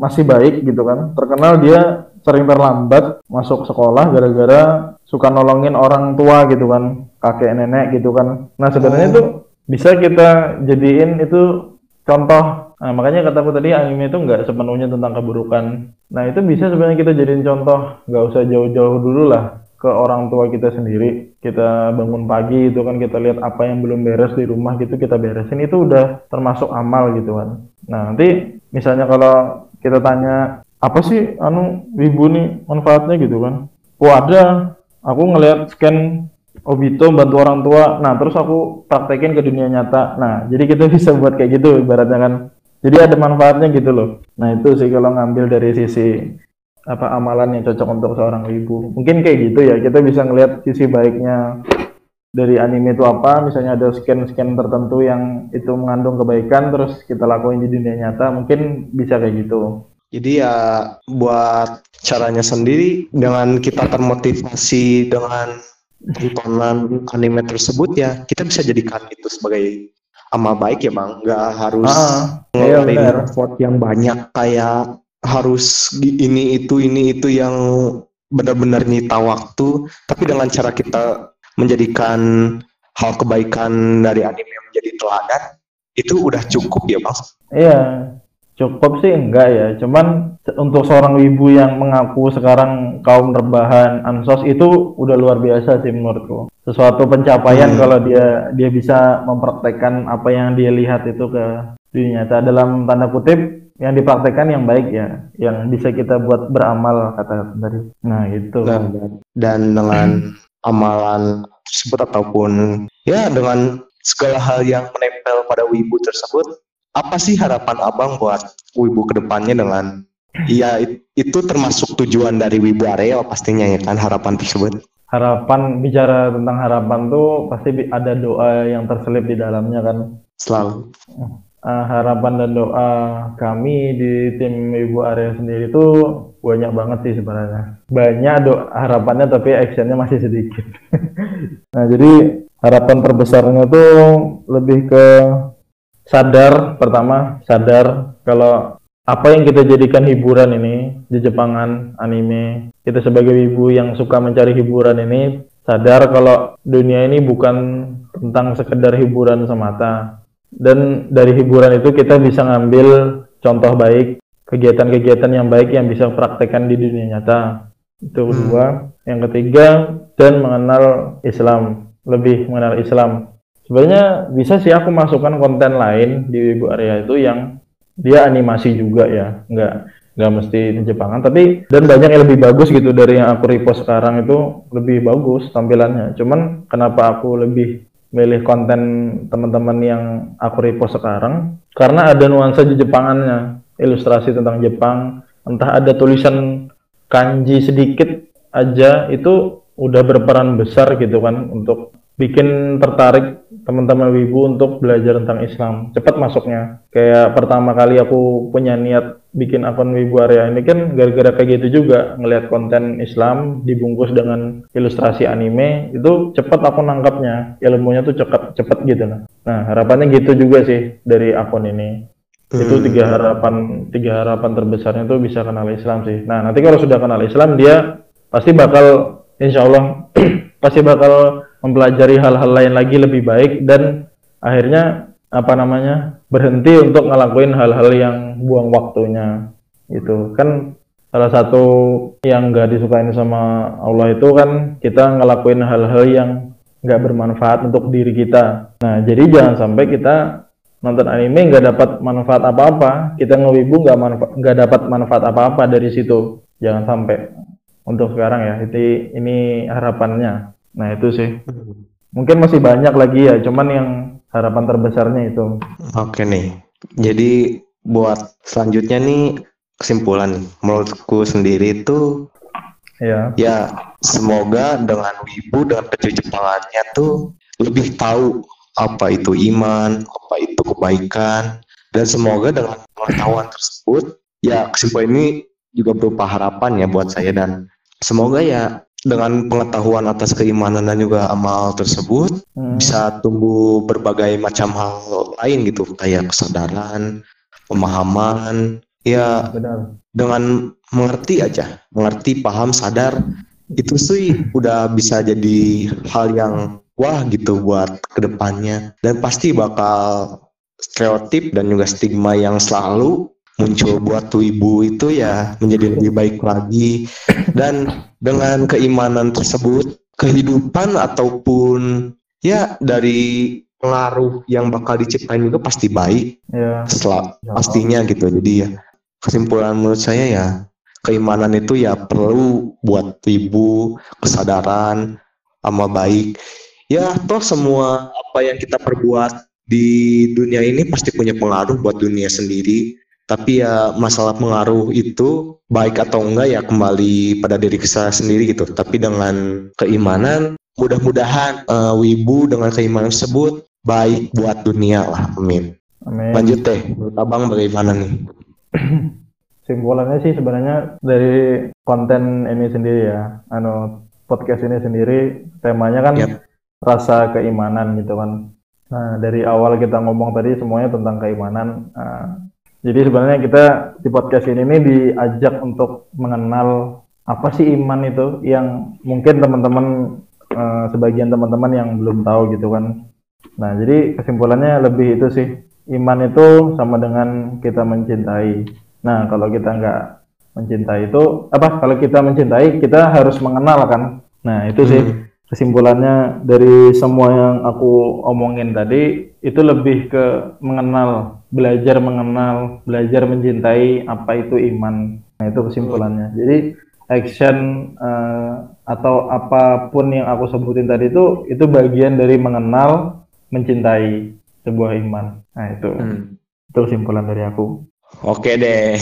masih baik gitu kan, terkenal dia sering terlambat masuk sekolah gara-gara suka nolongin orang tua gitu kan, kakek nenek gitu kan. Nah sebenarnya oh. tuh bisa kita jadiin itu contoh Nah, makanya kataku tadi anime itu nggak sepenuhnya tentang keburukan. Nah, itu bisa sebenarnya kita jadiin contoh, nggak usah jauh-jauh dulu lah ke orang tua kita sendiri. Kita bangun pagi itu kan kita lihat apa yang belum beres di rumah gitu kita beresin itu udah termasuk amal gitu kan. Nah, nanti misalnya kalau kita tanya apa sih anu ibu nih manfaatnya gitu kan. Oh ada, aku ngelihat scan Obito bantu orang tua. Nah, terus aku praktekin ke dunia nyata. Nah, jadi kita bisa buat kayak gitu ibaratnya kan. Jadi ada manfaatnya gitu loh. Nah itu sih kalau ngambil dari sisi apa amalan yang cocok untuk seorang ibu. Mungkin kayak gitu ya. Kita bisa ngelihat sisi baiknya dari anime itu apa. Misalnya ada scan-scan tertentu yang itu mengandung kebaikan, terus kita lakuin di dunia nyata. Mungkin bisa kayak gitu. Jadi ya buat caranya sendiri dengan kita termotivasi dengan tontonan anime tersebut ya kita bisa jadikan itu sebagai amal baik ya bang. Nggak harus ah, iya, ngeluarin effort yang banyak kayak harus ini itu ini itu yang benar-benar nyita waktu. Tapi dengan cara kita menjadikan hal kebaikan dari anime menjadi teladan itu udah cukup ya bang. Iya cukup sih enggak ya. Cuman untuk seorang ibu yang mengaku sekarang kaum rebahan ansos itu udah luar biasa sih menurutku. Sesuatu pencapaian hmm. kalau dia dia bisa mempraktekkan apa yang dia lihat itu ke dunia nyata. Dalam tanda kutip yang dipraktekkan yang baik ya. Yang bisa kita buat beramal kata tadi. Nah itu dan, dan dengan amalan tersebut ataupun ya dengan segala hal yang menempel pada wibu tersebut apa sih harapan abang buat Wibu ke depannya dengan Iya itu termasuk tujuan dari Wibu Areo pastinya ya kan harapan tersebut. Harapan bicara tentang harapan tuh pasti ada doa yang terselip di dalamnya kan. Selalu. Uh, harapan dan doa kami di tim Wibu Areo sendiri tuh banyak banget sih sebenarnya. Banyak doa harapannya tapi actionnya masih sedikit. nah jadi harapan terbesarnya tuh lebih ke sadar pertama sadar kalau apa yang kita jadikan hiburan ini di Jepangan anime kita sebagai ibu yang suka mencari hiburan ini sadar kalau dunia ini bukan tentang sekedar hiburan semata. Dan dari hiburan itu kita bisa ngambil contoh baik kegiatan-kegiatan yang baik yang bisa praktekkan di dunia nyata. Itu kedua hmm. yang ketiga dan mengenal Islam. Lebih mengenal Islam sebenarnya bisa sih aku masukkan konten lain di Ibu Area itu yang dia animasi juga ya. Nggak nggak mesti di Jepangan tapi dan banyak yang lebih bagus gitu dari yang aku repost sekarang itu lebih bagus tampilannya. Cuman kenapa aku lebih milih konten teman-teman yang aku repost sekarang? Karena ada nuansa di Jepangannya ilustrasi tentang Jepang entah ada tulisan kanji sedikit aja itu udah berperan besar gitu kan untuk bikin tertarik teman-teman wibu untuk belajar tentang Islam. Cepat masuknya. Kayak pertama kali aku punya niat bikin akun wibu area ini kan gara-gara kayak gitu juga ngelihat konten Islam dibungkus dengan ilustrasi anime itu cepat aku nangkapnya. Ilmunya tuh cepat cepat gitu. Nah nah harapannya gitu juga sih dari akun ini. Hmm. itu tiga harapan tiga harapan terbesarnya tuh bisa kenal Islam sih. Nah nanti kalau sudah kenal Islam dia pasti bakal insya Allah pasti bakal mempelajari hal-hal lain lagi lebih baik dan akhirnya apa namanya berhenti untuk ngelakuin hal-hal yang buang waktunya itu kan salah satu yang nggak disukain sama Allah itu kan kita ngelakuin hal-hal yang nggak bermanfaat untuk diri kita. Nah, jadi jangan sampai kita nonton anime nggak dapat manfaat apa-apa, kita ngewibu nggak nggak dapat manfaat apa-apa dari situ. Jangan sampai untuk sekarang ya. Itu ini harapannya. Nah, itu sih. Mungkin masih banyak lagi ya, cuman yang harapan terbesarnya itu. Oke nih. Jadi buat selanjutnya nih kesimpulan menurutku sendiri itu ya ya semoga dengan wibu dengan Jepangannya tuh lebih tahu apa itu iman apa itu kebaikan dan semoga dengan pengetahuan tersebut ya kesimpulan ini juga berupa harapan ya buat saya dan semoga ya dengan pengetahuan atas keimanan dan juga amal tersebut hmm. bisa tumbuh berbagai macam hal lain gitu. Kayak kesadaran pemahaman ya Benar. dengan mengerti aja. Mengerti paham sadar. Itu sih udah bisa jadi hal yang wah gitu buat ke depannya. Dan pasti bakal stereotip dan juga stigma yang selalu muncul buat tuh ibu itu ya menjadi lebih baik lagi. Dan dengan keimanan tersebut kehidupan ataupun ya dari pengaruh yang bakal diciptain juga pasti baik. Ya. setelah pastinya gitu. Jadi ya kesimpulan menurut saya ya keimanan itu ya perlu buat ibu kesadaran sama baik. Ya toh semua apa yang kita perbuat di dunia ini pasti punya pengaruh buat dunia sendiri tapi ya masalah pengaruh itu baik atau enggak ya kembali pada diri kita sendiri gitu tapi dengan keimanan mudah-mudahan uh, wibu dengan keimanan tersebut baik buat dunia lah amin Amin. Lanjut teh, menurut abang bagaimana nih? Simpulannya sih sebenarnya dari konten ini sendiri ya, anu podcast ini sendiri temanya kan yep. rasa keimanan gitu kan. Nah dari awal kita ngomong tadi semuanya tentang keimanan. Nah, jadi sebenarnya kita di podcast ini, ini diajak untuk mengenal apa sih iman itu yang mungkin teman-teman uh, sebagian teman-teman yang belum tahu gitu kan. Nah jadi kesimpulannya lebih itu sih iman itu sama dengan kita mencintai Nah, kalau kita nggak mencintai itu apa? Kalau kita mencintai, kita harus mengenal kan. Nah, itu sih hmm. Kesimpulannya dari semua yang aku omongin tadi itu lebih ke mengenal, belajar mengenal, belajar mencintai apa itu iman. Nah, itu kesimpulannya. Jadi action uh, atau apa pun yang aku sebutin tadi itu itu bagian dari mengenal, mencintai sebuah iman. Nah, itu. Hmm. Itu kesimpulan dari aku. Oke deh.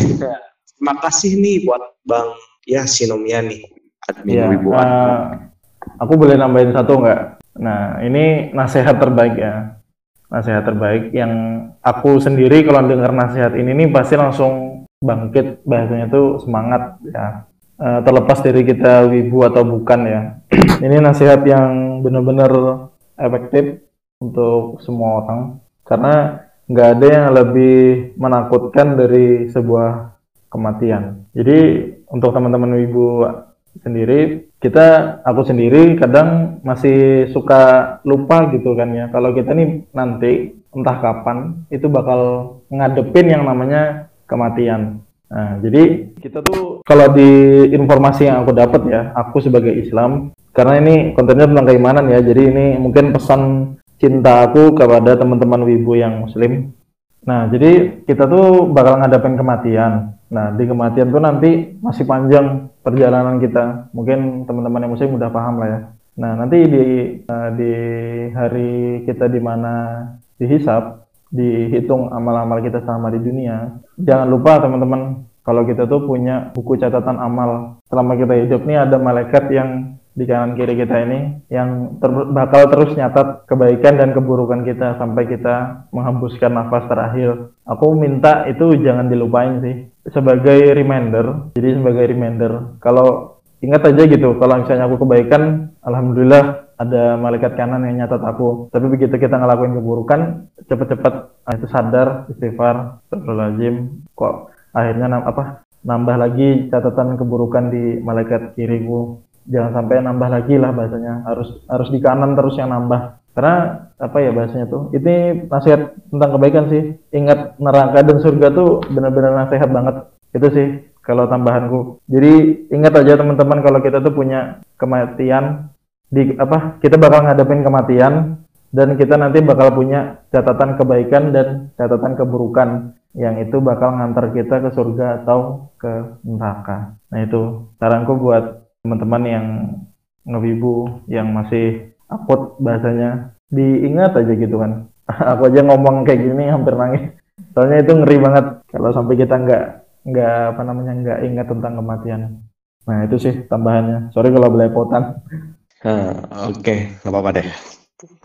Terima kasih nih buat Bang ya Sinomia nih admin ya, Wibuan. Uh, aku boleh nambahin satu nggak? Nah ini nasihat terbaik ya. Nasihat terbaik yang aku sendiri kalau dengar nasihat ini nih pasti langsung bangkit bahasanya tuh semangat ya. Uh, terlepas dari kita wibu atau bukan ya. ini nasihat yang benar-benar efektif untuk semua orang karena nggak ada yang lebih menakutkan dari sebuah kematian. Jadi untuk teman-teman ibu sendiri, kita aku sendiri kadang masih suka lupa gitu kan ya. Kalau kita nih nanti entah kapan itu bakal ngadepin yang namanya kematian. Nah, jadi kita tuh kalau di informasi yang aku dapat ya, aku sebagai Islam karena ini kontennya tentang keimanan ya. Jadi ini mungkin pesan cinta aku kepada teman-teman wibu yang muslim. Nah, jadi kita tuh bakal ngadapin kematian. Nah, di kematian tuh nanti masih panjang perjalanan kita. Mungkin teman-teman yang muslim udah paham lah ya. Nah, nanti di uh, di hari kita di mana dihisap, dihitung amal-amal kita selama di dunia. Jangan lupa teman-teman, kalau kita tuh punya buku catatan amal selama kita hidup nih ada malaikat yang di kanan kiri kita ini yang ter bakal terus nyatat kebaikan dan keburukan kita sampai kita menghembuskan nafas terakhir. Aku minta itu jangan dilupain sih sebagai reminder. Jadi sebagai reminder kalau ingat aja gitu kalau misalnya aku kebaikan, alhamdulillah ada malaikat kanan yang nyatat aku. Tapi begitu kita ngelakuin keburukan, cepet-cepet ah, itu sadar, istighfar, lazim kok akhirnya apa nambah lagi catatan keburukan di malaikat kiriku jangan sampai nambah lagi lah bahasanya. Harus harus di kanan terus yang nambah. Karena apa ya bahasanya tuh? Ini nasihat tentang kebaikan sih. Ingat neraka dan surga tuh benar-benar nasihat banget. Itu sih kalau tambahanku. Jadi ingat aja teman-teman kalau kita tuh punya kematian di apa kita bakal ngadepin kematian dan kita nanti bakal punya catatan kebaikan dan catatan keburukan yang itu bakal ngantar kita ke surga atau ke neraka. Nah itu saranku buat teman-teman yang ngewibu yang masih akut bahasanya diingat aja gitu kan. Aku aja ngomong kayak gini hampir nangis. Soalnya itu ngeri banget kalau sampai kita nggak nggak apa namanya nggak ingat tentang kematian. Nah itu sih tambahannya. Sorry kalau belepotan. Nah, Oke, okay. nggak apa-apa deh.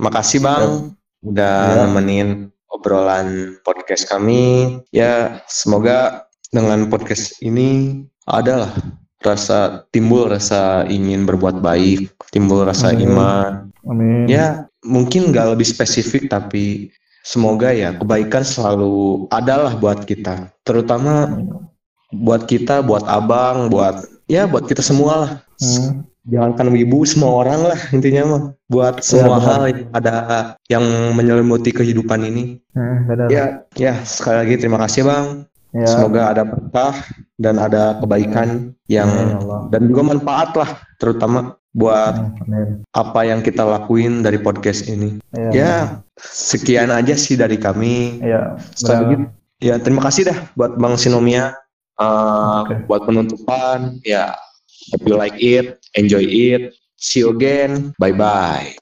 Makasih bang, udah ya. nemenin obrolan podcast kami. Ya, semoga dengan podcast ini adalah rasa timbul rasa ingin berbuat baik, timbul rasa Amin. iman. Amin. Ya, mungkin nggak lebih spesifik tapi semoga ya kebaikan selalu adalah buat kita, terutama buat kita, buat abang, buat ya buat kita semua lah. Hmm jangankan wibu semua orang lah intinya mah buat iya, semua ya, hal yang ada yang menyelimuti kehidupan ini hmm, ya ya sekali lagi terima kasih bang ya. semoga ada berkah dan ada kebaikan yang ya, dan juga manfaat lah terutama buat Amin. apa yang kita lakuin dari podcast ini ya, ya sekian aja sih dari kami ya ya terima kasih dah buat bang Sinomia uh, okay. buat penutupan ya Hope you like it, enjoy it. See you again. Bye bye.